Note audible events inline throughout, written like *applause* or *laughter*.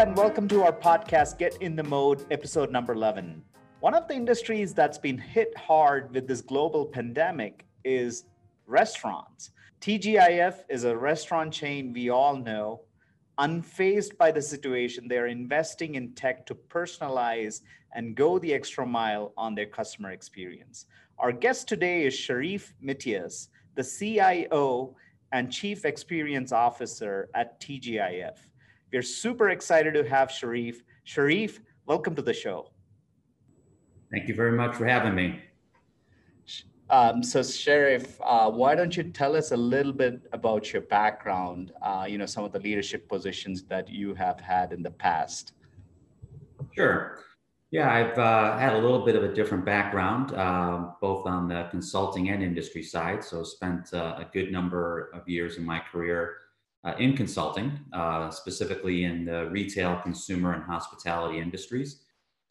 And welcome to our podcast, Get in the Mode, episode number 11. One of the industries that's been hit hard with this global pandemic is restaurants. TGIF is a restaurant chain we all know. Unfazed by the situation, they're investing in tech to personalize and go the extra mile on their customer experience. Our guest today is Sharif Mityas, the CIO and Chief Experience Officer at TGIF. We're super excited to have Sharif. Sharif, welcome to the show. Thank you very much for having me. Um, so, Sharif, uh, why don't you tell us a little bit about your background? Uh, you know, some of the leadership positions that you have had in the past. Sure. Yeah, I've uh, had a little bit of a different background, uh, both on the consulting and industry side. So, spent uh, a good number of years in my career uh, in consulting, uh, specifically in the retail, consumer, and hospitality industries,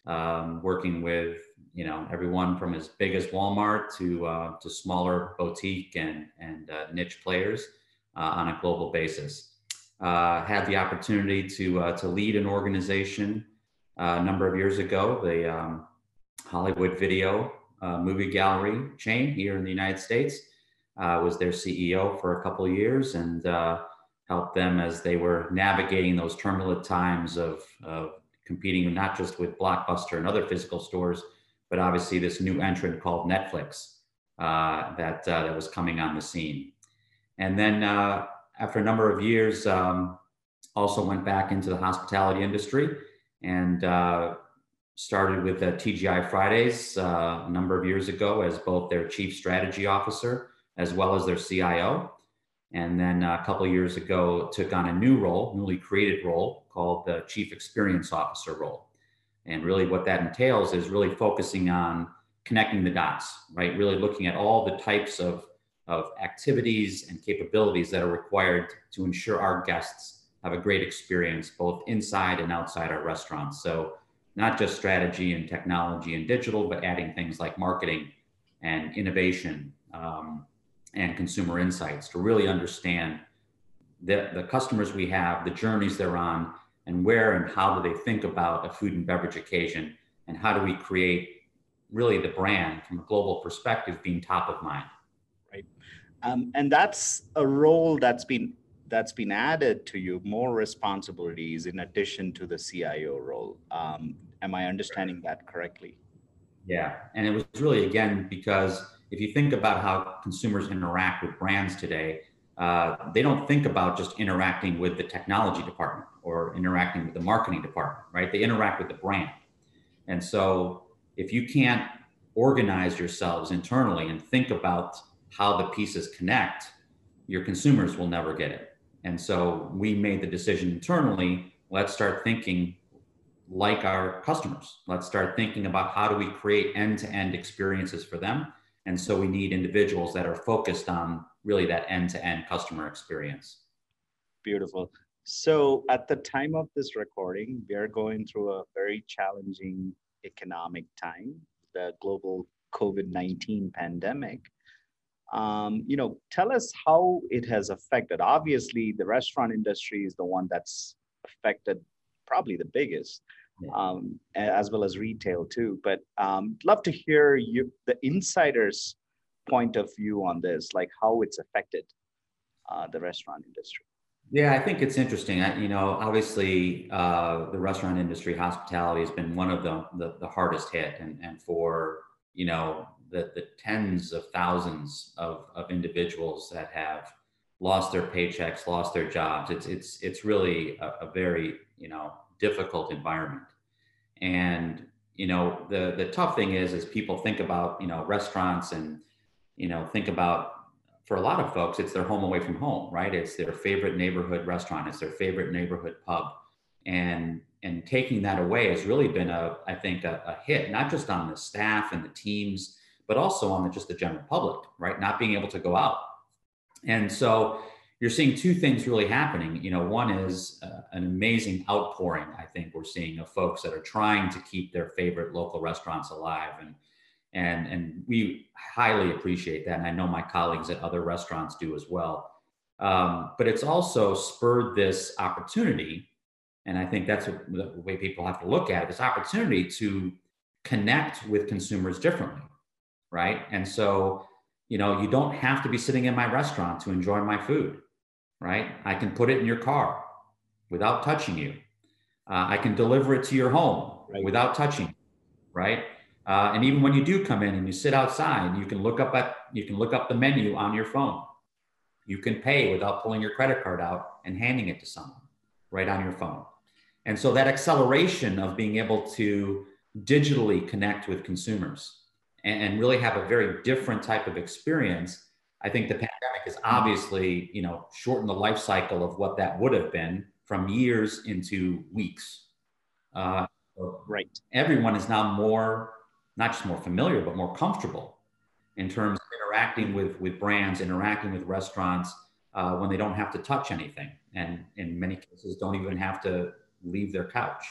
um, working with you know everyone from as big as Walmart to uh, to smaller boutique and and uh, niche players uh, on a global basis. Uh, had the opportunity to to lead an organization a number of years ago, the um, Hollywood Video movie gallery chain here in the United States. was their CEO for a couple of years and help them as they were navigating those turbulent times of, of competing not just with Blockbuster and other physical stores, but obviously this new entrant called Netflix uh, that, uh, that was coming on the scene. And then uh, after a number of years, um, also went back into the hospitality industry and uh, started with TGI Fridays uh, a number of years ago as both their chief strategy officer as well as their CIO and then a couple years ago took on a new role newly created role called the chief experience officer role. And really what that entails is really focusing on connecting the dots right? Really looking at all the types of, of activities and capabilities that are required to ensure our guests have a great experience both inside and outside our restaurants. So not just strategy and technology and digital but adding things like marketing and innovation. Um, and consumer insights to really understand the, the customers we have, the journeys they're on, and where and how do they think about a food and beverage occasion, and how do we create really the brand from a global perspective being top of mind. Right, um, and that's a role that's been that's been added to you, more responsibilities in addition to the CIO role. Um, am I understanding that correctly? Yeah, and it was really again because if you think about how consumers interact with brands today, uh, they don't think about just interacting with the technology department or interacting with the marketing department, right? They interact with the brand. And so if you can't organize yourselves internally and think about how the pieces connect, your consumers will never get it. And so we made the decision internally let's start thinking like our customers. Let's start thinking about how do we create end to end experiences for them and so we need individuals that are focused on really that end to end customer experience. Beautiful. So at the time of this recording, we are going through a very challenging economic time, the global COVID 19 pandemic. Um, you know, tell us how it has affected. Obviously, the restaurant industry is the one that's affected probably the biggest um, as well as retail too. But um, love to hear you, the insiders' point of view on this, like how it's affected uh, the restaurant industry. Yeah, I think it's interesting. I, you know, obviously, uh, the restaurant industry, hospitality has been one of the, the, the hardest hit, and, and for you know the, the tens of thousands of, of individuals that have lost their paychecks, lost their jobs. It's it's it's really a, a very you know difficult environment. And you know, the the tough thing is, is people think about you know restaurants and you know think about for a lot of folks, it's their home away from home, right? It's their favorite neighborhood restaurant, it's their favorite neighborhood pub, and and taking that away has really been a I think a, a hit, not just on the staff and the teams, but also on the, just the general public, right? Not being able to go out, and so you're seeing two things really happening. You know, one is uh, an amazing outpouring. I think we're seeing of folks that are trying to keep their favorite local restaurants alive, and and and we highly appreciate that. And I know my colleagues at other restaurants do as well. Um, but it's also spurred this opportunity And I think that's the way people have to look at it this opportunity to connect with consumers differently, right? And so, you know, you don't have to be sitting in my restaurant to enjoy my food, right? I can put it in your car without touching you. Uh, I can deliver it to your home right. without touching, you, right? Uh, and even when you do come in and you sit outside, you can look up at you can look up the menu on your phone. You can pay without pulling your credit card out and handing it to someone right on your phone. And so that acceleration of being able to digitally connect with consumers and, and really have a very different type of experience, I think the pandemic has obviously, you know, shortened the life cycle of what that would have been from years into weeks. Uh, right. Everyone is now more not just more familiar, but more comfortable in terms of interacting with, with brands, interacting with restaurants uh, when they don't have to touch anything. And in many cases, don't even have to leave their couch.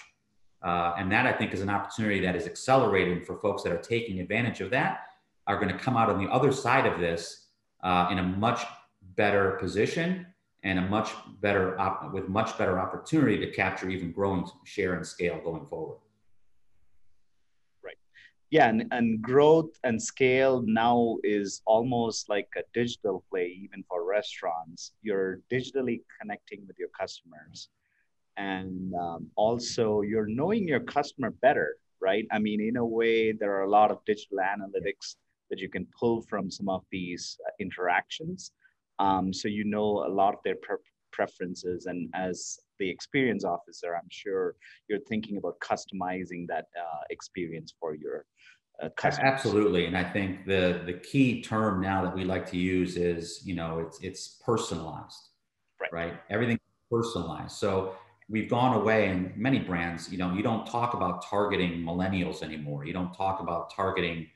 Uh, and that I think is an opportunity that is accelerating for folks that are taking advantage of that are going to come out on the other side of this uh, in a much better position and a much better op- with much better opportunity to capture even growing share and scale going forward. Right. yeah and, and growth and scale now is almost like a digital play even for restaurants. You're digitally connecting with your customers. And um, also you're knowing your customer better right? I mean in a way there are a lot of digital analytics that you can pull from some of these uh, interactions um, so you know a lot of their pre- preferences and as the experience officer i'm sure you're thinking about customizing that uh, experience for your uh, customers. absolutely and i think the the key term now that we like to use is you know it's it's personalized right, right? everything personalized so we've gone away and many brands you know you don't talk about targeting millennials anymore you don't talk about targeting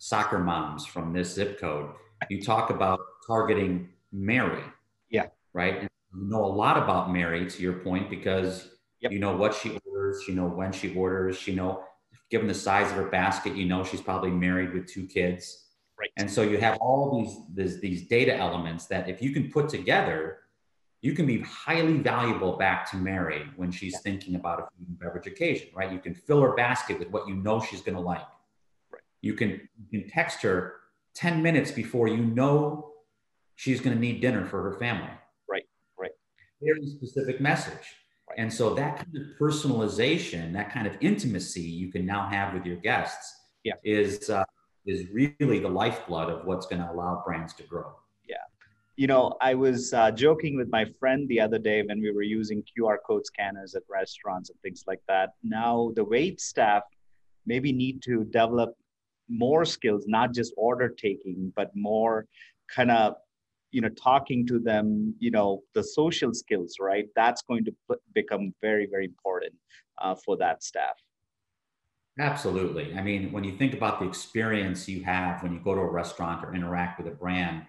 soccer moms from this zip code you talk about targeting mary yeah right and you know a lot about Mary to your point because yep. you know what she orders, you know when she orders, you know given the size of her basket, you know she's probably married with two kids. Right. And so you have all these, these these data elements that if you can put together, you can be highly valuable back to Mary when she's yeah. thinking about a food and beverage occasion, right? You can fill her basket with what you know she's going to like. You can you can text her 10 minutes before you know she's going to need dinner for her family Right, right. very specific message. Right. And so that kind of personalization, that kind of intimacy you can now have with your guests yeah. is uh, is really the lifeblood of what's going to allow brands to grow. Yeah. You know, I was uh, joking with my friend the other day when we were using QR code scanners at restaurants and things like that. Now, the wait staff maybe need to develop more skills, not just order taking, but more kind of you know talking to them you know the social skills right? That's going to become very very important uh, for that staff. Absolutely. I mean when you think about the experience you have when you go to a restaurant or interact with a brand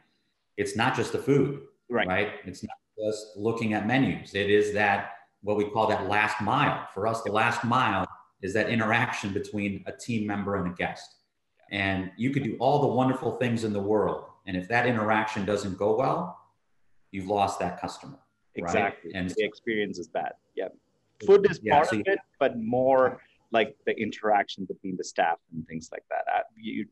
it's not just the food right. right? It's not just looking at menus. It is that what we call that last mile. For us the last mile is that interaction between a team member and a guest and you could do all the wonderful things in the world and if that interaction doesn't go well, you've lost that customer. Exactly. Right? And the experience is bad. Yeah. Food is yeah, part so of it, but more like the interaction between the staff and things like that. I, you,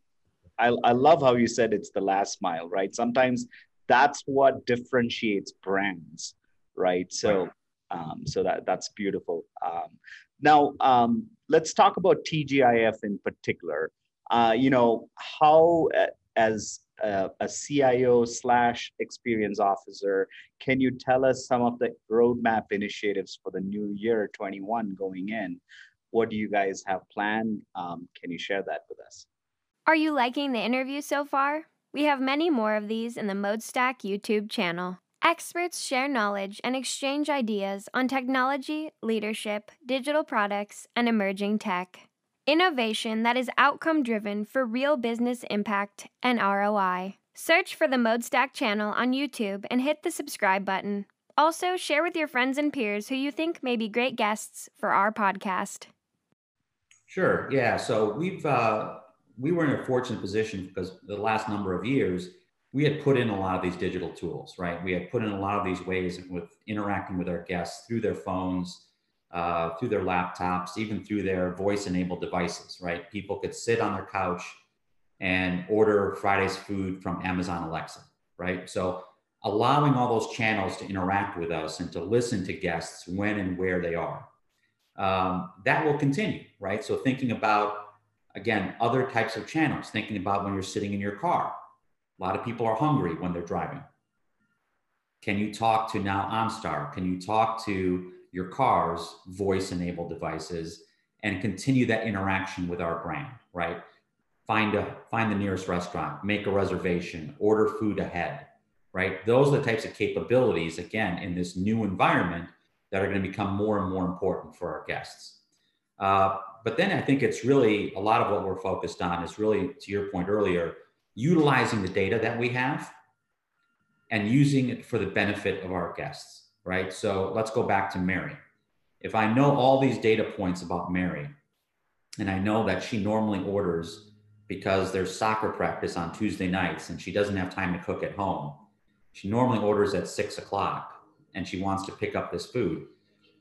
I, I love how you said it's the last mile, right? Sometimes that's what differentiates brands, right? So. Um, so that that's beautiful. Um, now, um, let's talk about TGIF in particular. Uh, you know, how uh, as a, a CIO slash experience officer, can you tell us some of the roadmap initiatives for the new year 21 going in? What do you guys have planned? Um, can you share that with us? Are you liking the interview so far? We have many more of these in the ModeStack YouTube channel. Experts share knowledge and exchange ideas on technology, leadership, digital products, and emerging tech. Innovation that is outcome driven for real business impact and ROI. Search for the ModeStack channel on YouTube and hit the subscribe button. Also, share with your friends and peers who you think may be great guests for our podcast. Sure. Yeah. So we've uh, we were in a fortunate position because the last number of years we had put in a lot of these digital tools, right? We had put in a lot of these ways with interacting with our guests through their phones, uh, through their laptops, even through their voice enabled devices, right? People could sit on their couch and order Friday's food from Amazon Alexa, right? So allowing all those channels to interact with us and to listen to guests when and where they are. Um, that will continue, right? So thinking about, again, other types of channels, thinking about when you're sitting in your car. A lot of people are hungry when they're driving. Can you talk to now OnStar? Can you talk to your car's voice enabled devices and continue that interaction with our brand, right? Find a find the nearest restaurant, make a reservation, order food ahead, right? Those are the types of capabilities, again, in this new environment that are going to become more and more important for our guests. Uh, but then I think it's really a lot of what we're focused on is really, to your point earlier, utilizing the data that we have and using it for the benefit of our guests, right? So let's go back to Mary. If I know all these data points about Mary, and I know that she normally orders because there's soccer practice on Tuesday nights and she doesn't have time to cook at home. She normally orders at six o'clock and she wants to pick up this food.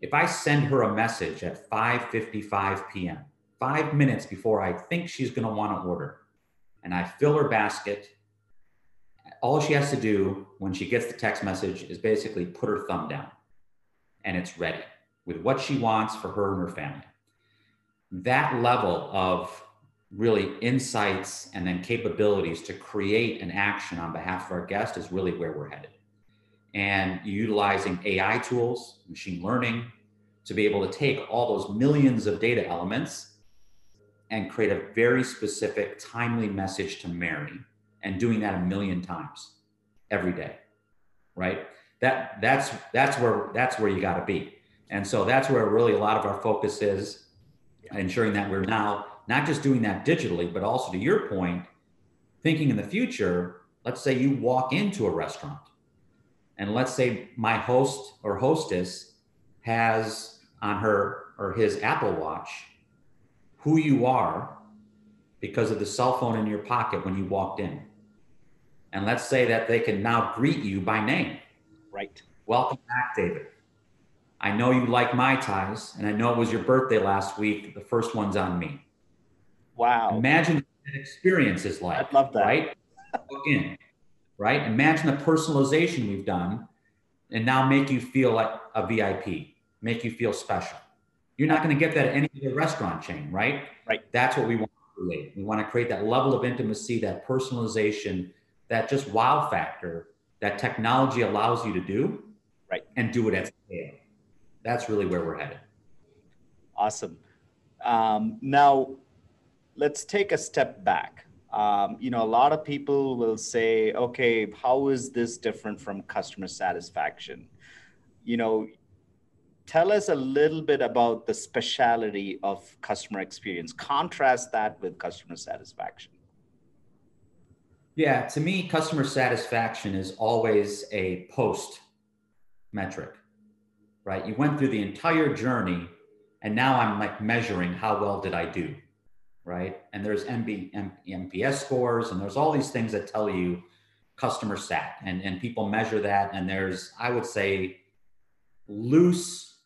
If I send her a message at 5:55 p.m., five minutes before I think she's going to want to order, and I fill her basket all she has to do when she gets the text message is basically put her thumb down and it's ready with what she wants for her and her family. That level of really insights and then capabilities to create an action on behalf of our guest is really where we're headed. And utilizing AI tools, machine learning, to be able to take all those millions of data elements and create a very specific, timely message to Mary and doing that a million times every day right? That that's that's where that's where you got to be. And so that's where really a lot of our focus is ensuring that we're now not just doing that digitally but also to your point thinking in the future let's say you walk into a restaurant and let's say my host or hostess has on her or his apple watch who you are because of the cell phone in your pocket when you walked in and let's say that they can now greet you by name. Right. Welcome back, David. I know you like Mai Tais, and I know it was your birthday last week. The first one's on me. Wow. Imagine what that experience is like. I'd love that. Right? Look in. Right? Imagine the personalization we've done and now make you feel like a VIP, make you feel special. You're not going to get that at any other restaurant chain, right? Right. That's what we want to create. We want to create that level of intimacy, that personalization that just wow factor that technology allows you to do right. and do it at scale. That's really where we're headed. Awesome. Um, now let's take a step back. Um, you know a lot of people will say okay how is this different from customer satisfaction? You know tell us a little bit about the speciality of customer experience. Contrast that with customer satisfaction yeah, to me, customer satisfaction is always a post metric, right? You went through the entire journey and now I'm like measuring how well did I do, right? And there's MB, M, NPS scores and there's all these things that tell you customer sat and, and people measure that. And there's, I would say, loose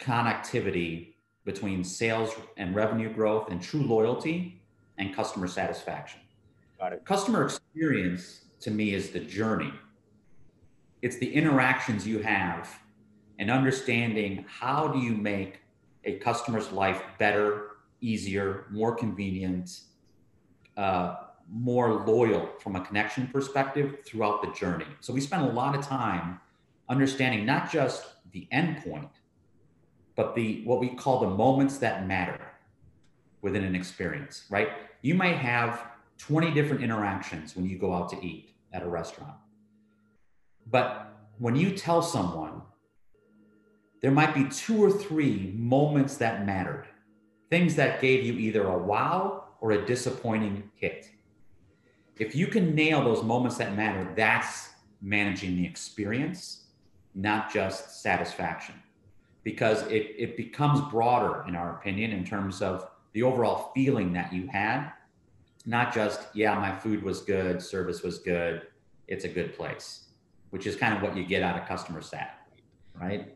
connectivity between sales and revenue growth and true loyalty and customer satisfaction. Got it. Customer experience to me is the journey. It's the interactions you have and understanding how do you make a customer's life better, easier, more convenient, uh, more loyal from a connection perspective throughout the journey. So we spend a lot of time understanding not just the endpoint, but the what we call the moments that matter within an experience, right? You might have 20 different interactions when you go out to eat at a restaurant. But when you tell someone, there might be two or three moments that mattered, things that gave you either a wow or a disappointing hit. If you can nail those moments that matter, that's managing the experience, not just satisfaction. Because it, it becomes broader, in our opinion, in terms of the overall feeling that you had not just yeah my food was good service was good it's a good place which is kind of what you get out of customer sat right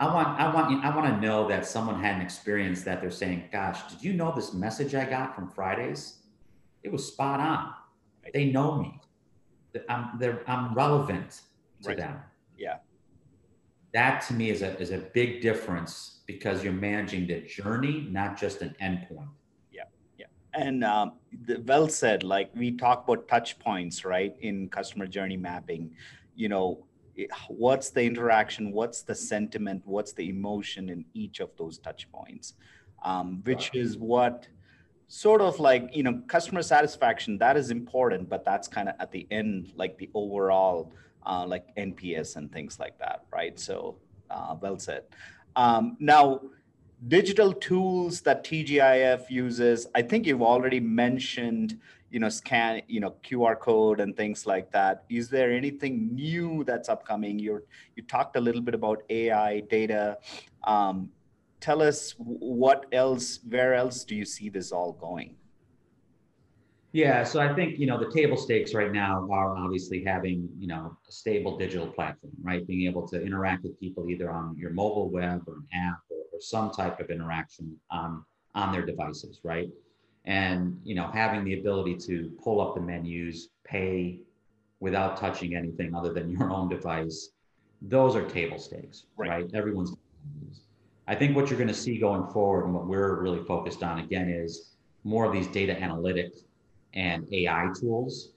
I want, I want, I want to know that someone had an experience that they're saying, "Gosh, did you know this message I got from Fridays? It was spot on. They know me. I'm, they're, I'm relevant to Right. them." Yeah. That to me is a is a big difference because you're managing the journey, not just an endpoint. And um, the, well said. Like we talk about touch points, right, in customer journey mapping. You know, what's the interaction? What's the sentiment? What's the emotion in each of those touch points? Um, which is what sort of like you know customer satisfaction that is important but that's kind of at the end like the overall uh, like nps and things like that right so uh, well said um, now digital tools that TGIF uses. I think you've already mentioned, you know, scan, you know, QR code and things like that. Is there anything new that's upcoming? You're you talked a little bit about AI data. Um, tell us what else, where else do you see this all going? Yeah, so I think you know the table stakes right now are obviously having you know a stable digital platform, right? Being able to interact with people either on your mobile web or an app or, some type of interaction on on their devices, right? And you know having the ability to pull up the menus, pay without touching anything other than *laughs* your own device, those are table stakes, Right. right? Everyone's. I think what you're going to see going forward, and what we're really focused on again is more of these data analytics and AI tools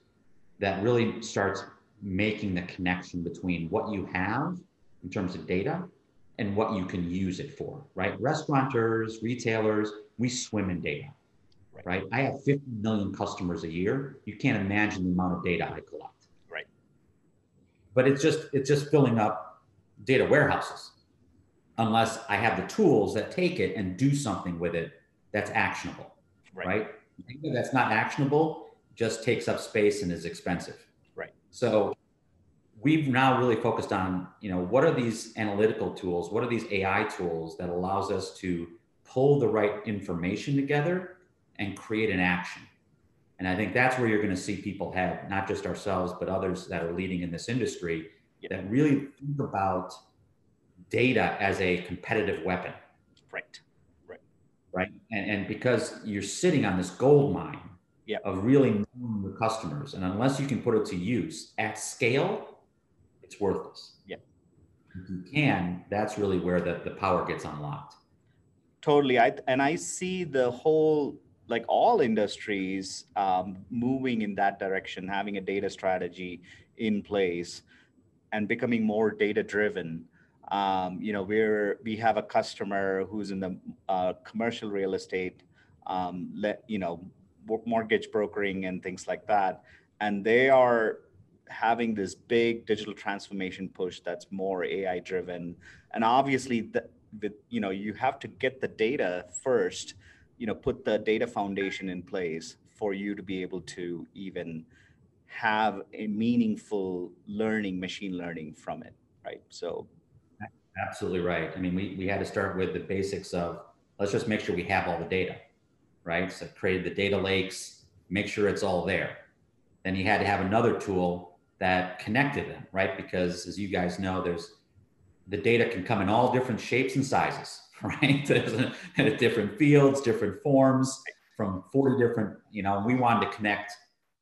that really starts making the connection between what you have in terms of data and what you can use it for, right? Restaurateurs, retailers, we swim in data, Right. right? I have 50 million customers a year. You can't imagine the amount of data I collect. Right. But it's just it's just filling up data warehouses unless I have the tools that take it and do something with it that's actionable Right. right? That's not actionable just takes up space and is expensive. Right. So we've now really focused on, you know, what are these analytical tools? What are these AI tools that allows us to pull the right information together and create an action? And I think that's where you're going to see people head, not just ourselves, but others that are leading in this industry Yeah. that really think about data as a competitive weapon Right. right? Right. And, and because you're sitting on this gold mine Yeah. of really knowing your customers, and unless you can put it to use at scale, it's worthless. Yeah. If you can, that's really where the, the power gets unlocked. Totally. I and I see the whole like all industries um, moving in that direction, having a data strategy in place and becoming more data driven. Um, you know, we're we have a customer who's in the uh, commercial real estate, um, let you know, mortgage brokering and things like that, and they are having this big digital transformation push that's more AI driven, and obviously the, the you know you have to get the data first, you know, put the data foundation in place for you to be able to even have a meaningful learning, machine learning from it, right? So Absolutely right. I mean, we, we had to start with the basics of let's just make sure we have all the data, right? So created the data lakes, make sure it's all there. Then you had to have another tool that connected them, right? Because as you guys know, there's the data can come in all different shapes and sizes, *laughs* right? There's *laughs* different fields, different forms from 40 different, you know, we wanted to connect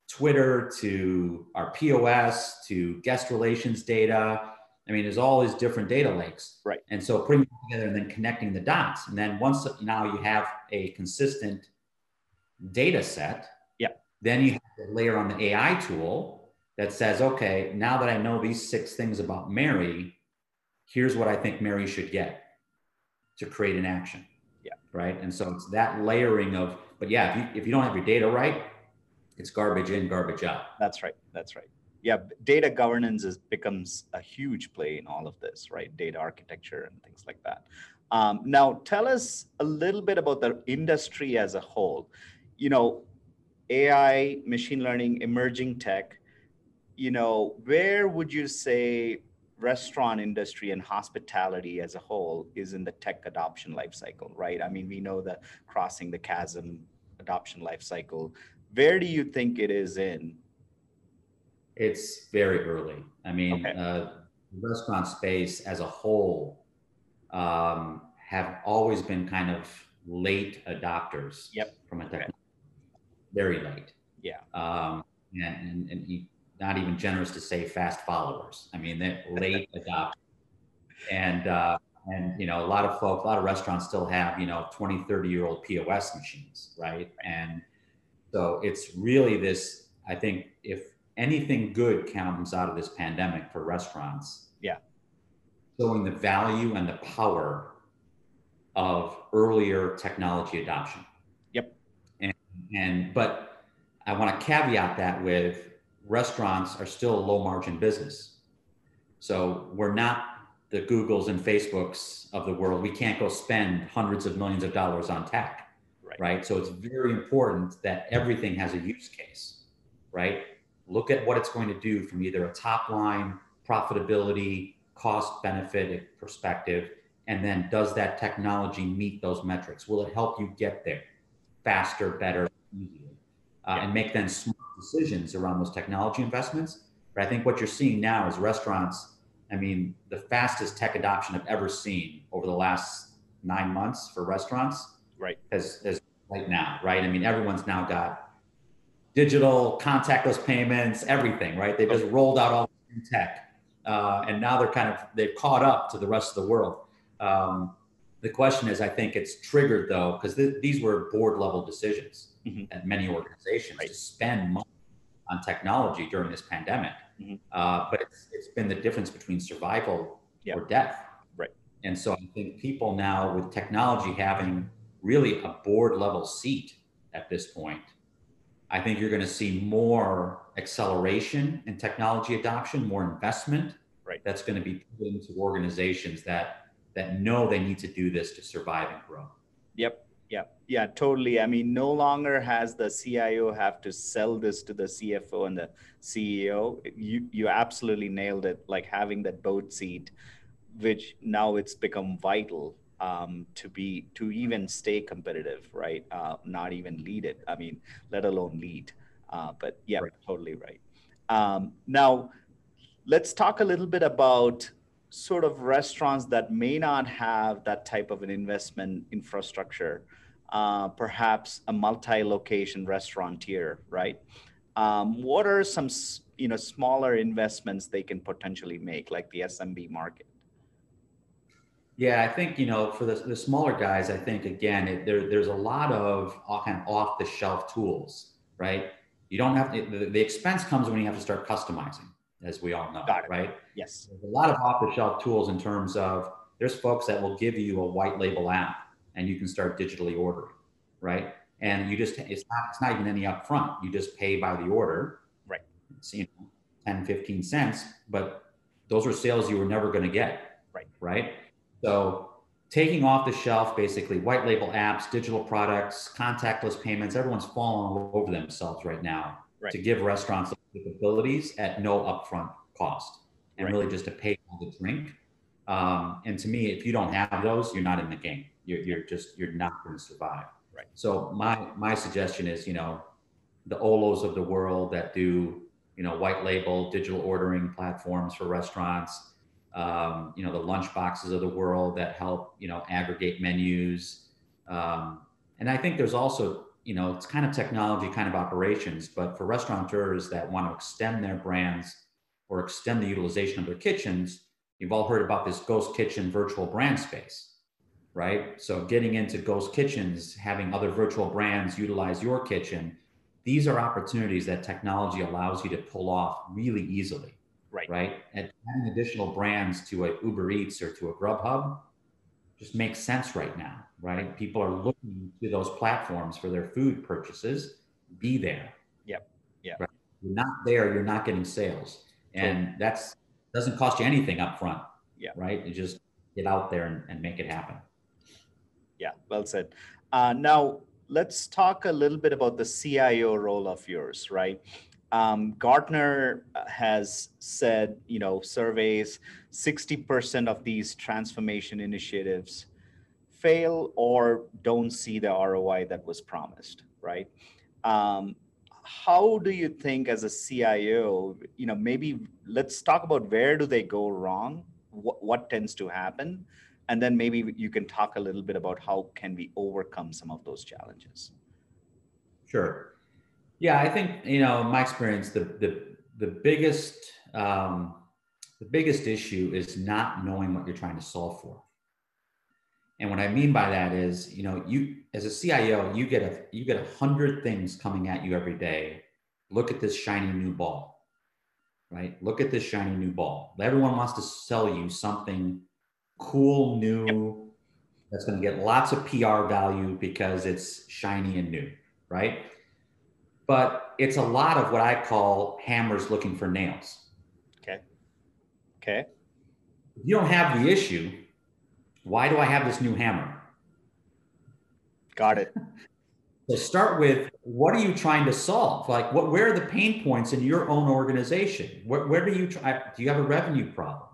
Twitter to our POS to guest relations data. I mean, there's all these different data lakes. Right. And so putting them together and then connecting the dots. And then once now you have a consistent data set, Yeah. then you have to layer on the AI tool that says, okay, now that I know these six things about Mary, here's what I think Mary should get to create an action. Yeah. Right. And so it's that layering of, but yeah, if you, if you don't have your data right, it's garbage in, garbage out. That's right. That's right. Yeah, data governance is becomes a huge play in all of this, right? Data architecture and things like that. Um, now, tell us a little bit about the industry as a whole. You know, AI, machine learning, emerging tech. You know, where would you say restaurant industry and hospitality as a whole is in the tech adoption life cycle, right? I mean, we know the crossing the chasm adoption life cycle. Where do you think it is in It's very early. I mean, Okay. uh, restaurant space as a whole um, have always been kind of late adopters yep. from a technology, okay. very late. Yeah. Um, and, and, and not even generous to say fast followers. I mean, they're *laughs* late adopters. And, uh, and, you know, a lot of folks, a lot of restaurants still have, you know, 20, 30 year old POS machines, right? And so it's really this, I think if anything good comes out of this pandemic for restaurants, yeah, showing the value and the power of earlier technology adoption. Yep. And, and but I want to caveat that with restaurants are still a low margin business. So we're not the Googles and Facebooks of the world. We can't go spend hundreds of millions of dollars on tech. Right. right? So it's very important that everything has a use case, right? Look at what it's going to do from either a top line profitability, cost benefit perspective, and then does that technology meet those metrics? Will it help you get there faster, better, easier, uh, yeah. and make then smart decisions around those technology investments? But I think what you're seeing now is restaurants. I mean, the fastest tech adoption I've ever seen over the last nine months for restaurants, right? As, has right now, right? I mean, everyone's now got digital contactless payments, everything, right? They just rolled out all tech, uh, and now they're kind of they've caught up to the rest of the world. Um, the question is, I think it's triggered though, because th- these were board level decisions mm-hmm. at many organizations right. to spend money on technology during this pandemic. Mm-hmm. Uh, but it's, it's been the difference between survival yep. or death. Right. And so I think people now, with technology having really a board level seat at this point, I think you're going to see more acceleration in technology adoption, more investment. Right. That's going to be put into organizations that that know they need to do this to survive and grow. Yep. Yeah, yeah, totally. I mean, no longer has the CIO have to sell this to the CFO and the CEO. You you absolutely nailed it. Like having that boat seat, which now it's become vital um, to be to even stay competitive, right? Uh, not even lead it. I mean, let alone lead. Uh, but yeah, right. totally right. Um, now, let's talk a little bit about sort of restaurants that may not have that type of an investment infrastructure, uh, perhaps a multi-location restaurateur, right? Um, what are some you know smaller investments they can potentially make, like the SMB market? Yeah, I think you know for the, the smaller guys, I think again it, there, there's a lot of all kind of off the shelf tools, right? You don't have to, the, the expense comes when you have to start customizing as we all know, right? Yes. There's a lot of off-the-shelf tools in terms of there's folks that will give you a white label app and you can start digitally ordering, right? And you just it's not it's not even any upfront. You just pay by the order. Right. It's you know 10, 15 cents, but those are sales you were never going to get. Right. Right. So taking off the shelf basically white label apps, digital products, contactless payments, everyone's falling all over themselves right now right. to give restaurants capabilities at no upfront cost and right. really just to pay for the drink. Um, and to me, if you don't have those, you're not in the game. You're, you're just, you're not going to survive. Right. So my, my suggestion is, you know, the Olos of the world that do, you know, white label digital ordering platforms for restaurants, um, you know, the lunch boxes of the world that help, you know, aggregate menus. Um, and I think there's also you know, it's kind of technology, kind of operations, but for restaurateurs that want to extend their brands or extend the utilization of their kitchens, you've all heard about this ghost kitchen virtual brand space, right? So getting into ghost kitchens, having other virtual brands utilize your kitchen, these are opportunities that technology allows you to pull off really easily. Right. Right. And adding additional brands to a Uber Eats or to a Grubhub just makes sense right now, right? People are looking to those platforms for their food purchases. Be there. Yep. Yeah. Right? You're not there, you're not getting sales. And that's doesn't cost you anything up front. Yeah. Right. You just get out there and, and make it happen. Yeah, well said. Uh, now let's talk a little bit about the CIO role of yours, right? Um, Gartner has said, you know, surveys 60% of these transformation initiatives fail or don't see the ROI that was promised, right? Um, how do you think as a CIO, you know, maybe let's talk about where do they go wrong? What, what tends to happen? and then maybe you can talk a little bit about how can we overcome some of those challenges. Sure. Yeah, I think you know, my experience, the the the biggest um, the biggest issue is not knowing what you're trying to solve for. And what I mean by that is, you know, you as a CIO, you get a you get a hundred things coming at you every day. Look at this shiny new ball, right? Look at this shiny new ball. Everyone wants to sell you something cool, new, that's going to get lots of PR value because it's shiny and new, right? But it's a lot of what I call hammers looking for nails. Okay. Okay. If you don't have the issue, why do I have this new hammer? Got it. *laughs* So start with what are you trying to solve? Like what where are the pain points in your own organization? Where, where do you try do you have a revenue problem?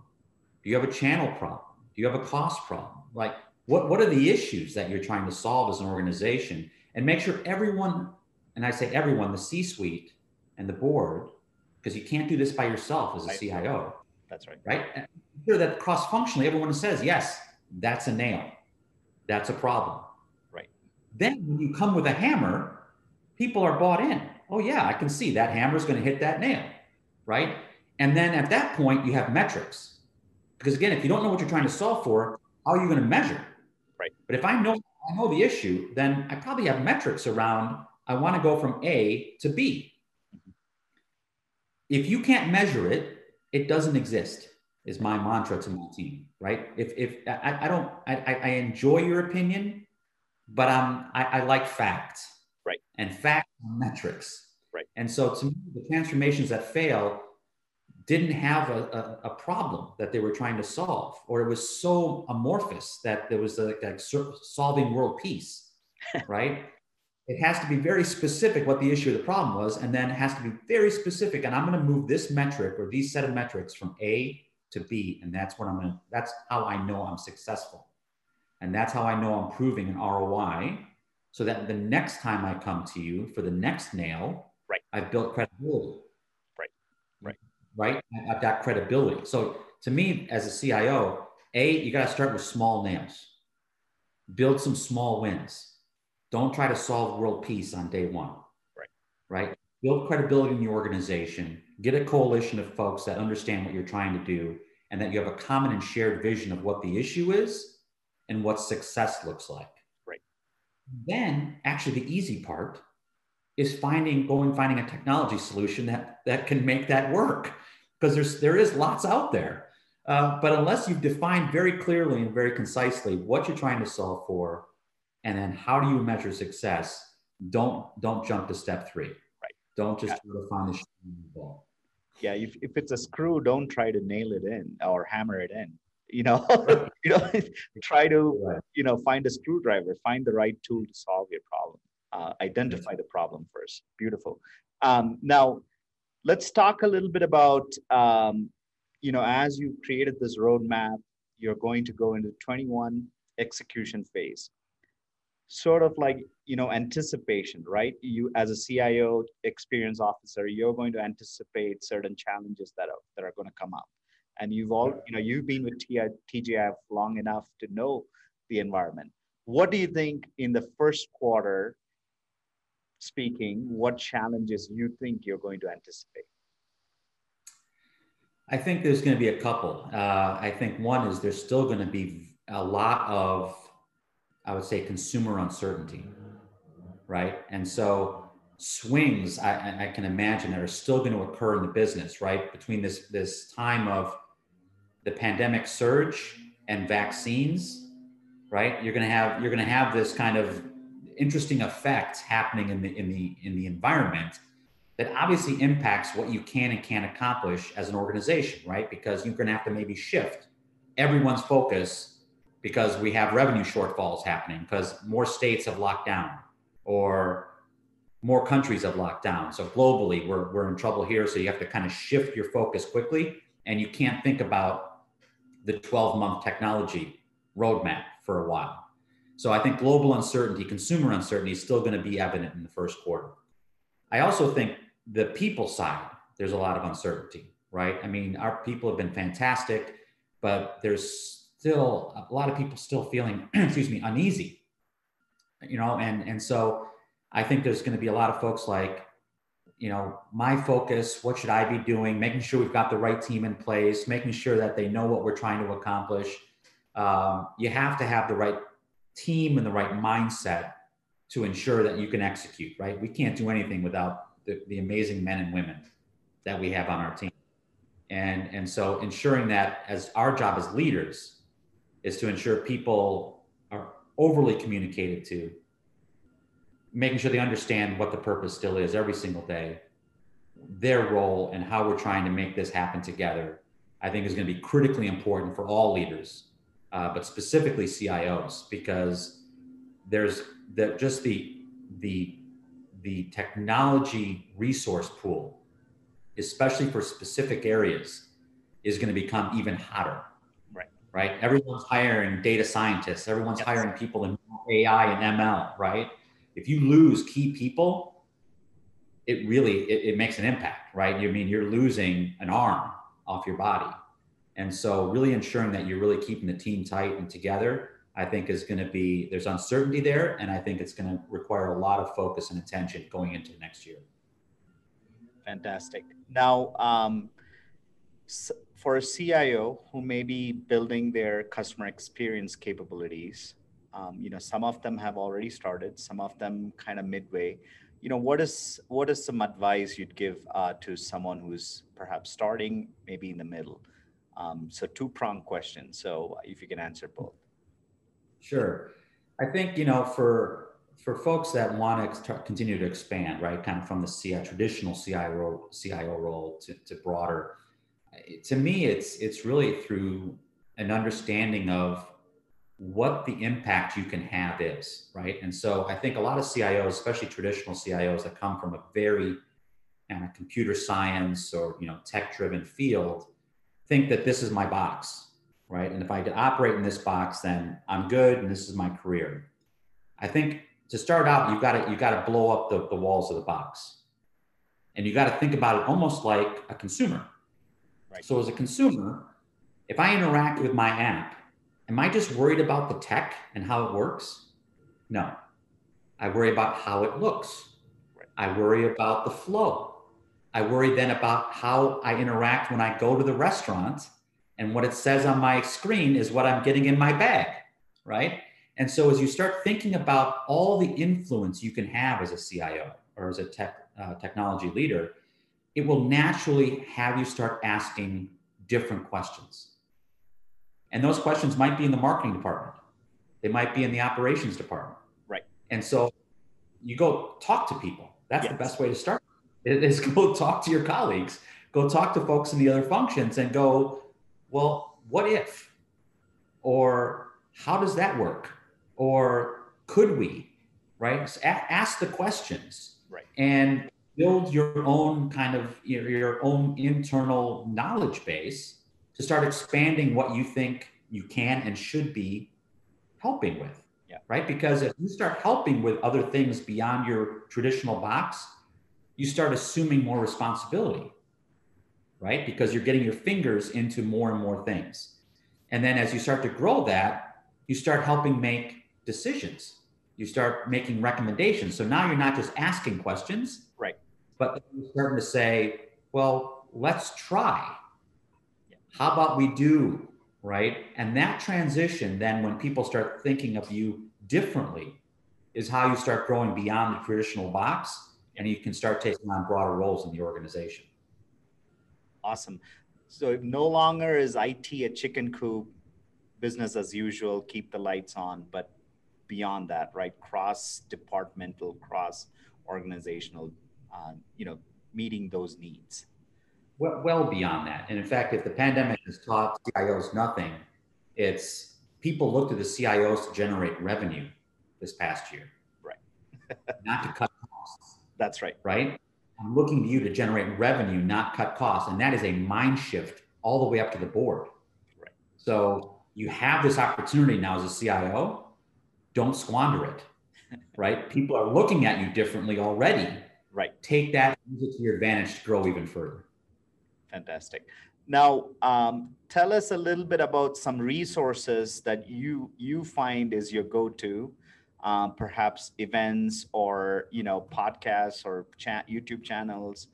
Do you have a channel problem? Do you have a cost problem? Like what what are the issues that you're trying to solve as an organization? And make sure everyone, and I say everyone, the C-suite and the board, because you can't do this by yourself as a CIO. That's right. Right? Sure that cross-functionally everyone says, yes, that's a nail. That's a problem. Right. Then when you come with a hammer, people are bought in. Oh, yeah, I can see that hammer is going to hit that nail. Right. And then at that point, you have metrics. Because again, if you don't know what you're trying to solve for, how are you going to measure? Right. But if I know I know the issue, then I probably have metrics around I want to go from A to B. If you can't measure it, it doesn't exist is my mantra to my team, right? If if I, I don't I, I enjoy your opinion, but um I, I like facts. Right. And facts metrics. Right. And so to me, the transformations that fail didn't have a, a, a, problem that they were trying to solve, or it was so amorphous that there was like, like solving world peace, *laughs* right? it has to be very specific what the issue of the problem was, and then it has to be very specific. And I'm going to move this metric or these set of metrics from A to be. And that's what I'm going to, that's how I know I'm successful. And that's how I know I'm proving an ROI so that the next time I come to you for the next nail, right. I've built credibility. Right. Right. Right. I've got credibility. So to me, as a CIO, A, you got to start with small nails, build some small wins. Don't try to solve world peace on day one. Right. Right. Build credibility in your organization get a coalition of folks that understand what you're trying to do and that you have a common and shared vision of what the issue is and what success looks like. Right. Then, actually, the easy part is finding going finding a technology solution that that can make that work because there's there is lots out there. Uh, but unless you've defined very clearly and very concisely what you're trying to solve for, and then how do you measure success, don't don't jump to step three. Right. Don't just yeah. try to find the ball yeah if, if it's a screw don't try to nail it in or hammer it in you know? *laughs* *laughs* You know try to you know find a screwdriver find the right tool to solve your problem uh, identify the problem first. Beautiful. Um, now let's talk a little bit about um, you know as you created this roadmap you're going to go into 21 execution phase. Sort of like you know anticipation right? You as a cio experience officer you're going to anticipate certain challenges that are that are going to come up. And you've all you know you've been with tgif long enough to know the environment. What do you think in the first quarter speaking what challenges you think you're going to anticipate? I think there's going to be a couple. Uh, i think one is there's still going to be a lot of I would say consumer uncertainty, right? And so swings I, I can imagine that are still going to occur in the business, right? Between this this time of the pandemic surge and vaccines, right? You're going to have you're to have this kind of interesting effect happening in the in the in the environment that obviously impacts what you can and can't accomplish as an organization, right? Because you're going to have to maybe shift everyone's focus because we have revenue shortfalls happening because more states have locked down or more countries have locked down. So globally, we're, we're in trouble here. So you have to kind of shift your focus quickly. And you can't think about the 12 month technology roadmap for a while. So I think global uncertainty, consumer uncertainty is still going to be evident in the first quarter. I also think the people side, there's a lot of uncertainty, right? I mean, our people have been fantastic, but there's still a lot of people still feeling, *clears throat* excuse me, uneasy. You know, and and so I think there's going to be a lot of folks like, you know, my focus, what should I be doing? Making sure we've got the right team in place, making sure that they know what we're trying to accomplish. Um, you have to have the right team and the right mindset to ensure that you can execute, right? We can't do anything without the, the amazing men and women that we have on our team. And, and so ensuring that as our job as leaders is to ensure people overly communicated to, making sure they understand what the purpose still is every single day, their role and how we're trying to make this happen together, I think is going to be critically important for all leaders, uh, but specifically CIOs, because there's the, just the, the, the technology resource pool, especially for specific areas, is going to become even hotter. Right. Everyone's hiring data scientists. Everyone's yes. hiring people in AI and ML. Right if you lose key people, it really it, it makes an impact, right? You I mean you're losing an arm off your body. And so really ensuring that you're really keeping the team tight and together, I think is going to be there's uncertainty there and I think it's going to require a lot of focus and attention going into next year. Fantastic. Now, um, for a CIO who may be building their customer experience capabilities, um, you know, some of them have already started, some of them kind of midway. You know, what is what is some advice you'd give uh, to someone who's perhaps starting, maybe in the middle? Um, so two prong question. So if you can answer both. Sure, I think you know for for folks that want to continue to expand, right, kind of from the CI, traditional CIO CIO role to, to broader. To me, it's it's really through an understanding of what the impact you can have is, right? And so I think a lot of CIOs, especially traditional CIOs that come from a very kind of computer science or you know tech-driven field, think that this is my box, right? And if I operate in this box, then I'm good, and this is my career. I think to start out, you've got to you got to blow up the, the walls of the box, and you got to think about it almost like a consumer. Right. So as a consumer, if I interact with my app Am I just worried about the tech and how it works? No. I worry about how it looks. I worry about the flow. I worry then about how I interact when I go to the restaurant and what it says on my screen is what I'm getting in my bag, right? And so as you start thinking about all the influence you can have as a CIO or as a tech uh, technology leader, it will naturally have you start asking different questions. And those questions might be in the marketing department. They might be in the operations department. Right. And so you go talk to people. That's yes. the best way to start. Is go talk to your colleagues. Go talk to folks in the other functions and go, well, what if? Or how does that work? Or could we? Right? So ask the questions. Right. And build your own kind of your, your own internal knowledge base to start expanding what you think you can and should be helping with. Yeah. Right. Because if you start helping with other things beyond your traditional box, you start assuming more responsibility. Right. Because you're getting your fingers into more and more things. And then as you start to grow that, you start helping make decisions. You start making recommendations. So now you're not just asking questions. But you're starting to say, well, let's try how about we do, right? And that transition, then when people start thinking of you differently, is how you start growing beyond the traditional box and you can start taking on broader roles in the organization. Awesome. So no longer is IT a chicken coop, business as usual, keep the lights on, but beyond that, right? Cross departmental, cross organizational, uh, you know, meeting those needs well, well beyond that. And in fact, if the pandemic has taught CIOs nothing, it's people look to the CIOs to generate revenue this past year. Right. *laughs* not to cut costs. That's right. Right. I'm looking to you to generate revenue, not cut costs. And that is a mind shift all the way up to the board. Right. So you have this opportunity now as a CIO. Don't squander it. *laughs* right. People are looking at you differently already. Right. Take that, use it to your advantage to grow even further. Fantastic. Now, um, tell us a little bit about some resources that you you find is your go-to, um, perhaps events or you know podcasts or chat YouTube channels.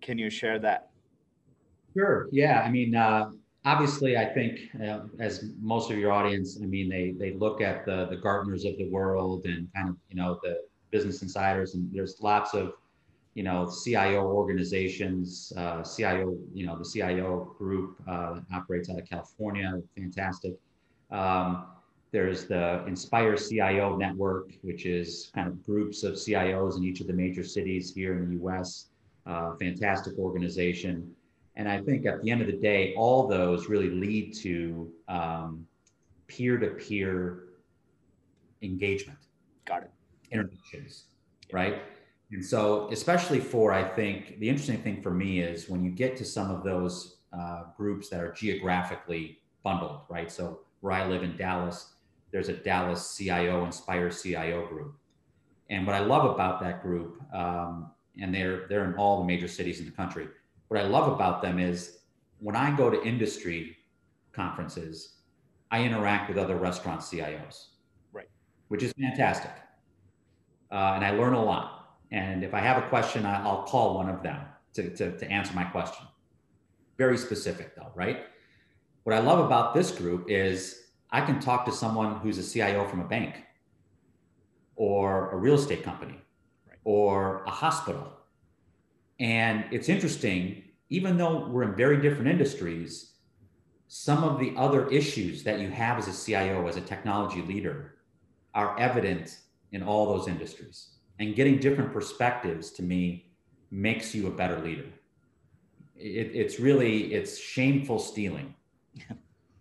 Can you share that? Sure. Yeah. I mean, uh, obviously, I think uh, as most of your audience, I mean, they they look at the the Gartners of the world and kind of you know the Business Insiders, and there's lots of you know, CIO organizations, uh, CIO, you know, the CIO group uh, operates out of California, fantastic. Um, there's the Inspire CIO Network, which is kind of groups of CIOs in each of the major cities here in the US. Uh, fantastic organization. And I think at the end of the day, all those really lead to um, peer to peer engagement. Got it. Introductions, right? And so, especially for, I think, the interesting thing for me is when you get to some of those uh, groups that are geographically bundled, right? So, where I live in Dallas, there's a Dallas CIO Inspire CIO group. And what I love about that group, um, and they're they're in all the major cities in the country. What I love about them is when I go to industry conferences, I interact with other restaurant CIOs, right? Which is fantastic, uh, and I learn a lot. And if I have a question, I'll call one of them to, to, to answer my question. Very specific, though, right? What I love about this group is I can talk to someone who's a CIO from a bank or a real estate company right. or a hospital. And it's interesting, even though we're in very different industries, some of the other issues that you have as a CIO, as a technology leader, are evident in all those industries. And getting different perspectives to me makes you a better leader. It, it's really it's shameful stealing. *laughs*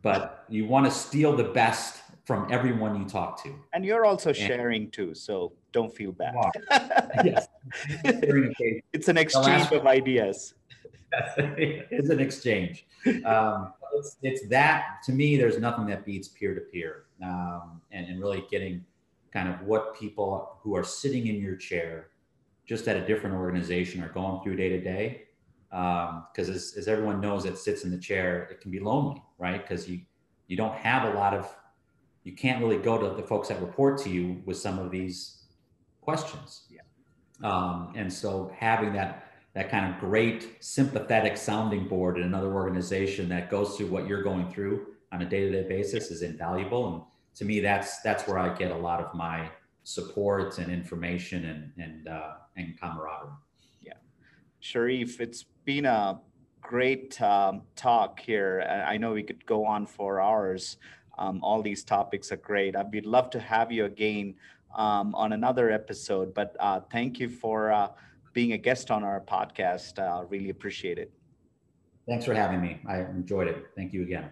But you want to steal the best from everyone you talk to. And you're also and, sharing too so don't feel bad. *laughs* yes. *laughs* It's an exchange of ideas. It's an exchange. Um, it's, it's that to me there's nothing that beats peer-to-peer um, and, and really getting kind of what people who are sitting in your chair just at a different organization are going through day to day. Because um, as, as everyone knows that sits in the chair it can be lonely right? Because you you don't have a lot of you can't really go to the folks that report to you with some of these questions. Yeah. um, and so having that that kind of great sympathetic sounding board in another organization that goes through what you're going through on a day-to-day basis is invaluable and to me, that's that's where I get a lot of my support and information and and uh, and camaraderie. Yeah, Sharif, it's been a great um, talk here. I know we could go on for hours. Um, all these topics are great. I'd love to have you again um, on another episode. But uh, thank you for uh, being a guest on our podcast. Uh, really appreciate it. Thanks for having me. I enjoyed it. Thank you again.